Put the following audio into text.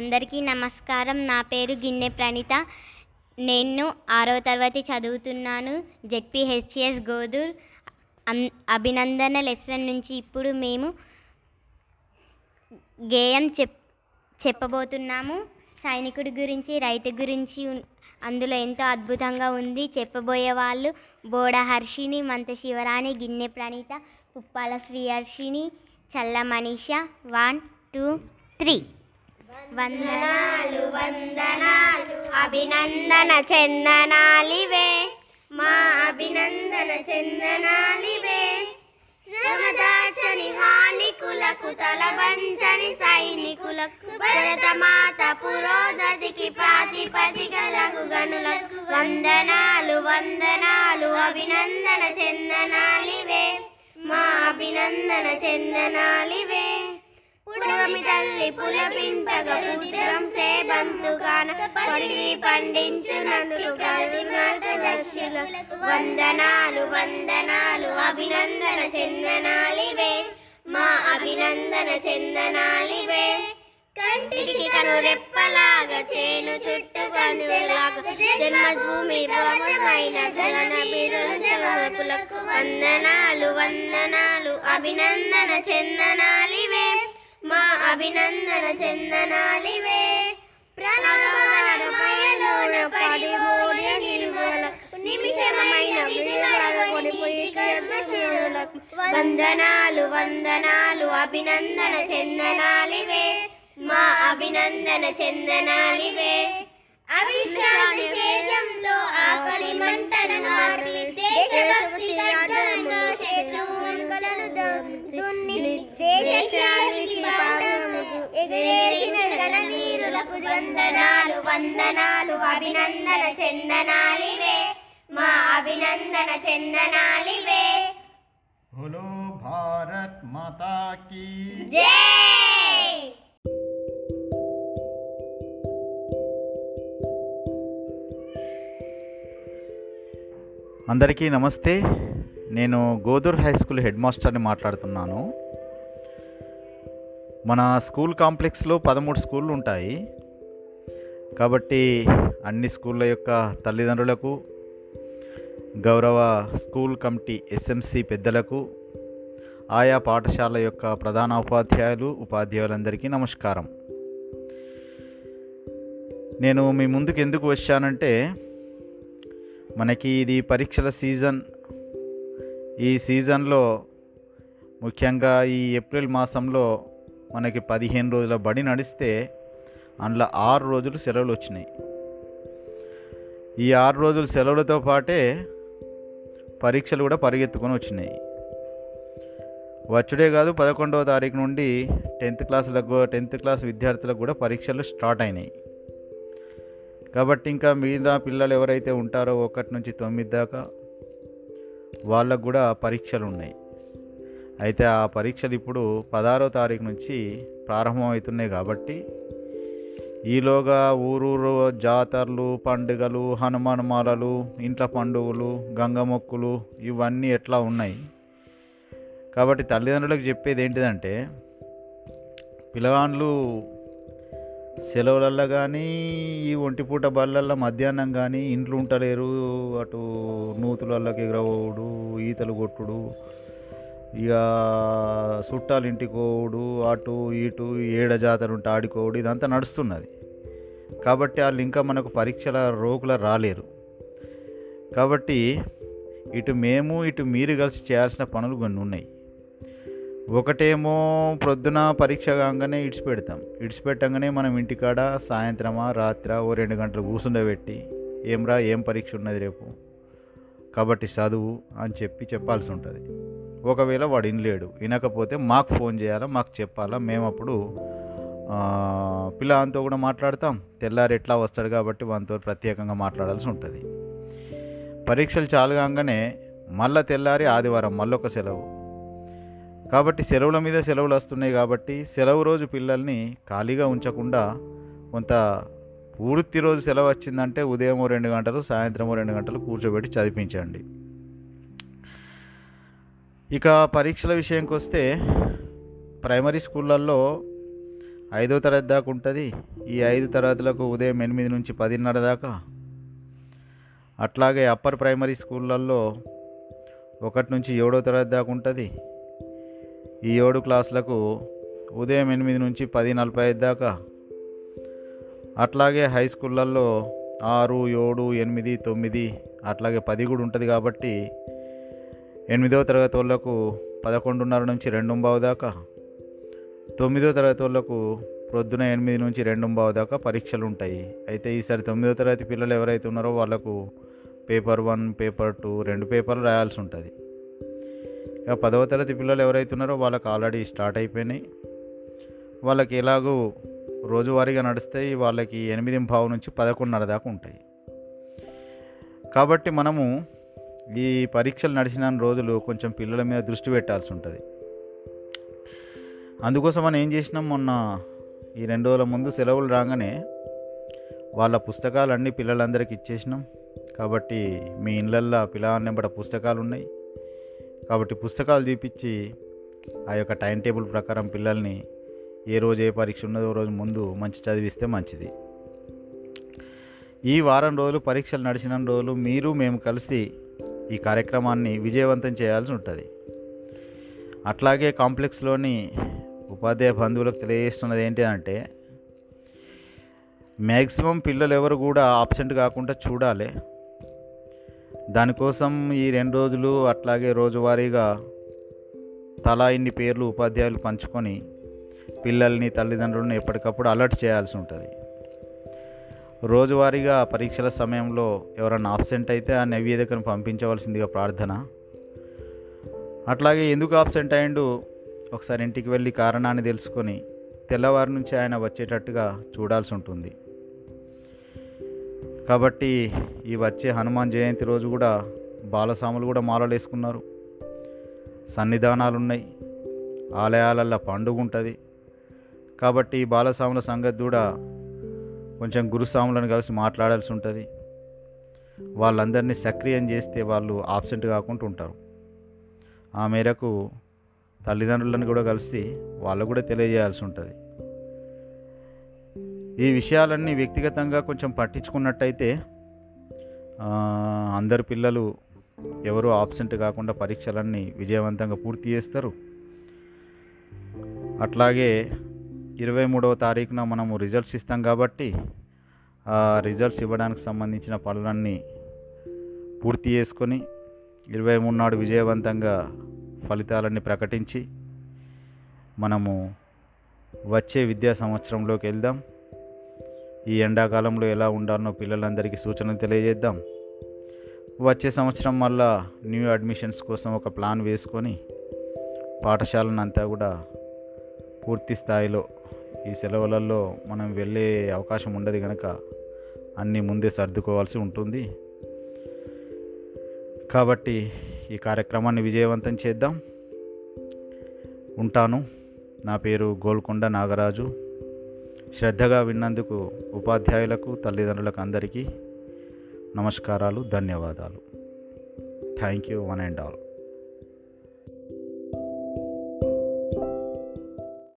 అందరికీ నమస్కారం. నా పేరు గిన్నె ప్రణీత. నేను ఆరో తరగతి చదువుతున్నాను. జెడ్పీహెచ్ఎస్ గోదూర్ అన్ అభినందన లెసన్ నుంచి ఇప్పుడు మేము గేయం చెప్ చెప్పబోతున్నాము. సైనికుడి గురించి రైతు గురించి అందులో ఎంతో అద్భుతంగా ఉంది. చెప్పబోయే వాళ్ళు బోడ హర్షిని మంత శివరాణి గిన్నె ప్రణీత పుప్పాల శ్రీహర్షిని చల్ల మనీష వన్ టూ త్రీ. వందనాలు వందనాలు అభినందన చందనాలివే. మా అభినందన చందనాలివే. శ్రమదాచని హానికులకు తలవంచని సైనికులకు భరతమాత పురోగతికి ప్రాతిపదికలకు గనులకు వందనాలు వందనాలు అభినందన చందనాలివే. మా అభినందన చందనాలివే. భూమి తల్లి పులపింపగ రుద్రం సేబంతుగాన పడిని పండించునట్లు ప్రతి మార్గదర్శులకు వందనాలు వందనాలు అభినందన చందనాలివే. మా అభినందన చందనాలివే. కంటికి కను రెప్పలాగా చేను చుట్టూ కంచెలాగా. జన్మభూమి భవనమైన గణన బిరుల జవాపులకు వందనాలు వందనాలు అభినందన చందనాలివే. మా అభినందన చెందనాలివే. ప్రళయలోన పడి నిమిషమైన వందనాలు వందనాలు అభినందన చెందనాలివే. మా అభినందన చెందనాలివే. అవిశ్రాంతి స్టేడియంలో ఆకలి మంటను మార్పి దేశభక్తి గడ్డలను వందనాలు వందనాలు అభినందన చందనాలివే. మా అభినందన చందనాలివే. బోలో భారత్ మాతా కీ. జై! అందరికీ నమస్తే. నేను గోదూర్ హై స్కూల్ హెడ్ మాస్టర్ని మాట్లాడుతున్నాను. మన స్కూల్ కాంప్లెక్స్లో పదమూడు స్కూళ్ళు ఉంటాయి. కాబట్టి అన్ని స్కూళ్ళ యొక్క తల్లిదండ్రులకు గౌరవ స్కూల్ కమిటీ ఎస్ఎంసి పెద్దలకు ఆయా పాఠశాల యొక్క ప్రధాన ఉపాధ్యాయులు ఉపాధ్యాయులందరికీ నమస్కారం. నేను మీ ముందుకు ఎందుకు వచ్చానంటే మనకి ఇది పరీక్షల సీజన్. ఈ సీజన్లో ముఖ్యంగా ఈ ఏప్రిల్ మాసంలో మనకి పదిహేను రోజుల బడి నడిస్తే అందులో ఆరు రోజులు సెలవులు వచ్చినాయి. ఈ ఆరు రోజులు సెలవులతో పాటే పరీక్షలు కూడా పరిగెత్తుకొని వచ్చినాయి. వచ్చుడే కాదు పదకొండవ తారీఖు నుండి టెన్త్ క్లాసులకు టెన్త్ క్లాస్ విద్యార్థులకు కూడా పరీక్షలు స్టార్ట్ అయినాయి. కాబట్టి ఇంకా మిగతా పిల్లలు ఎవరైతే ఉంటారో ఒకటి నుంచి తొమ్మిది దాకా వాళ్ళకు కూడా పరీక్షలు ఉన్నాయి. అయితే ఆ పరీక్షలు ఇప్పుడు పదహారో తారీఖు నుంచి ప్రారంభమవుతున్నాయి కాబట్టి ఈలోగా ఊరూరు జాతరలు పండుగలు హనుమాన్ మాలలు ఇంట్ల పండుగలు గంగమొక్కులు ఇవన్నీ ఎట్లా ఉన్నాయి? కాబట్టి తల్లిదండ్రులకు చెప్పేది ఏంటిదంటే పిల్లగాండ్లు సెలవులల్లో కానీ ఈ ఒంటిపూట బళ్ళల్లో మధ్యాహ్నం కానీ ఇంట్లో ఉంటలేరు అటు నూతులల్లోకి ఎగరవోడు ఈతలు కొట్టుడు ఇక చుట్టాలు ఇంటికి అటు ఇటు ఏడ జాతర ఉంటే ఆడుకోవుడు ఇదంతా నడుస్తున్నది. కాబట్టి వాళ్ళు ఇంకా మనకు పరీక్షల రోకుల రాలేరు. కాబట్టి ఇటు మేము ఇటు మీరు కలిసి చేయాల్సిన పనులు కొన్ని ఉన్నాయి. ఒకటేమో ప్రొద్దున పరీక్ష కాగానే ఇడిచిపెడతాం. ఇడిచిపెట్టంగానే మనం ఇంటికాడ సాయంత్రమా రాత్ర ఓ రెండు గంటలు కూర్చుండబెట్టి ఏం రా ఏం పరీక్ష ఉన్నది రేపు? కాబట్టి చదువు అని చెప్పి చెప్పాల్సి ఉంటుంది. ఒకవేళ వాడు వినలేడు వినకపోతే మాకు ఫోన్ చేయాలా మాకు చెప్పాలా మేము అప్పుడు పిల్లలతో కూడా మాట్లాడతాం. తెల్లారి ఎట్లా వస్తాడు కాబట్టి వానితో ప్రత్యేకంగా మాట్లాడాల్సి ఉంటుంది. పరీక్షలు చాలు కాగానే మళ్ళా తెల్లారి ఆదివారం మళ్ళొక సెలవు. కాబట్టి సెలవుల మీద సెలవులు వస్తున్నాయి కాబట్టి సెలవు రోజు పిల్లల్ని ఖాళీగా ఉంచకుండా కొంత పూర్తి రోజు సెలవు వచ్చిందంటే ఉదయం రెండు గంటలు సాయంత్రం రెండు గంటలు కూర్చోబెట్టి చదివించండి. ఇక పరీక్షల విషయంకి వస్తే ప్రైమరీ స్కూళ్ళల్లో ఐదో తరగతి దాకా ఉంటుంది. ఈ ఐదు తరగతులకు ఉదయం ఎనిమిది నుంచి పదిన్నర దాకా. అట్లాగే అప్పర్ ప్రైమరీ స్కూళ్ళల్లో ఒకటి నుంచి ఏడో తరగతి దాకా ఉంటుంది. ఈ ఏడు క్లాసులకు ఉదయం ఎనిమిది నుంచి పది నలభై ఐదు దాకా. అట్లాగే హై స్కూళ్ళల్లో ఆరు ఏడు ఎనిమిది తొమ్మిది అట్లాగే పది కూడా ఉంటుంది కాబట్టి ఎనిమిదవ తరగతి వాళ్ళకు పదకొండున్నర నుంచి రెండు బావు దాకా తొమ్మిదో తరగతి వాళ్ళకు ప్రొద్దున ఎనిమిది నుంచి రెండు బావు దాకా పరీక్షలు ఉంటాయి అయితే ఈసారి తొమ్మిదో తరగతి పిల్లలు ఎవరైతే ఉన్నారో వాళ్ళకు పేపర్ వన్ పేపర్ టూ రెండు పేపర్లు రాయాల్సి ఉంటుంది ఇక పదవ తరగతి పిల్లలు ఎవరైతే ఉన్నారో వాళ్ళకి ఆల్రెడీ స్టార్ట్ అయిపోయినాయి. వాళ్ళకి ఎలాగూ రోజువారీగా నడుస్తాయి వాళ్ళకి ఎనిమిది భావు నుంచి పదకొండున్నర దాకా ఉంటాయి. కాబట్టి మనము ఈ పరీక్షలు నడిచిన రోజులు కొంచెం పిల్లల మీద దృష్టి పెట్టాల్సి ఉంటుంది. అందుకోసం మనం ఏం చేసినాం? మొన్న ఈ రెండు రోజుల ముందు సెలవులు రాగానే వాళ్ళ పుస్తకాలు అన్నీ పిల్లలందరికీ ఇచ్చేసినాం. కాబట్టి మీ ఇళ్ళల్లో పిల్లల నెంబడ పుస్తకాలు ఉన్నాయి. కాబట్టి పుస్తకాలు తీపిచ్చి ఆ యొక్క టైం టేబుల్ ప్రకారం పిల్లల్ని ఏ రోజు ఏ పరీక్ష ఉన్నదో రోజు ముందు మంచి చదివిస్తే మంచిది. ఈ వారం రోజులు పరీక్షలు నడిచిన రోజులు మీరు మేము కలిసి ఈ కార్యక్రమాన్ని విజయవంతం చేయాల్సి ఉంటుంది. అట్లాగే కాంప్లెక్స్లోని ఉపాధ్యాయ బంధువులకు తెలియజేస్తున్నది ఏంటి అంటే మ్యాక్సిమం పిల్లలు ఎవరు కూడా ఆబ్సెంట్ కాకుండా చూడాలి. దానికోసం ఈ రెండు రోజులు అట్లాగే రోజువారీగా తలా ఇన్ని పేర్లు ఉపాధ్యాయులు పంచుకొని పిల్లల్ని తల్లిదండ్రులను ఎప్పటికప్పుడు అలర్ట్ చేయాల్సి ఉంటుంది. రోజువారీగా పరీక్షల సమయంలో ఎవరైనా ఆబ్సెంట్ అయితే ఆ నివేదికను పంపించవలసిందిగా ప్రార్థన. అట్లాగే ఎందుకు ఆబ్సెంట్ అయ్యిండు? ఒకసారి ఇంటికి వెళ్ళి కారణాన్ని తెలుసుకొని తెల్లవారి నుంచి ఆయన వచ్చేటట్టుగా చూడాల్సి ఉంటుంది. కాబట్టి ఈ వచ్చే హనుమాన్ జయంతి రోజు కూడా బాలస్వాములు కూడా మాలలు వేసుకున్నారు. సన్నిధానాలు ఉన్నాయి ఆలయాలల్లో పండుగ ఉంటుంది కాబట్టి ఈ బాలస్వాముల సంగతి కూడా కొంచెం గురుస్వాములను కలిసి మాట్లాడాల్సి ఉంటుంది. వాళ్ళందరినీ సక్రియం చేస్తే వాళ్ళు ఆబ్సెంట్ కాకుండా ఉంటారు. ఆ మేరకు తల్లిదండ్రులను కూడా కలిసి వాళ్ళు కూడా తెలియజేయాల్సి ఉంటుంది. ఈ విషయాలన్నీ వ్యక్తిగతంగా కొంచెం పట్టించుకున్నట్టయితే అందరు పిల్లలు ఎవరు ఆబ్సెంట్ కాకుండా పరీక్షలన్నీ విజయవంతంగా పూర్తి చేస్తారు. అట్లాగే ఇరవై మూడవ తారీఖున మనము రిజల్ట్స్ ఇస్తాం కాబట్టి ఆ రిజల్ట్స్ ఇవ్వడానికి సంబంధించిన పనులన్నీ పూర్తి చేసుకొని ఇరవై మూడు నాడు విజయవంతంగా ఫలితాలన్నీ ప్రకటించి మనము వచ్చే విద్యా సంవత్సరంలోకి వెళ్దాం. ఈ ఎండాకాలంలో ఎలా ఉండాలనో పిల్లలందరికీ సూచనలు తెలియజేద్దాం. వచ్చే సంవత్సరం మళ్ళా న్యూ అడ్మిషన్స్ కోసం ఒక ప్లాన్ వేసుకొని పాఠశాలను అంతా కూడా పూర్తి స్థాయిలో ఈ సెలవులలో మనం వెళ్ళే అవకాశం ఉండదు కనుక అన్నీ ముందే సర్దుకోవాల్సి ఉంటుంది. కాబట్టి ఈ కార్యక్రమాన్ని విజయవంతం చేద్దాం. ఉంటాను. నా పేరు గోల్కొండ నాగరాజు. శ్రద్ధగా విన్నందుకు ఉపాధ్యాయులకు తల్లిదండ్రులకు అందరికీ నమస్కారాలు ధన్యవాదాలు. Thank you one and all.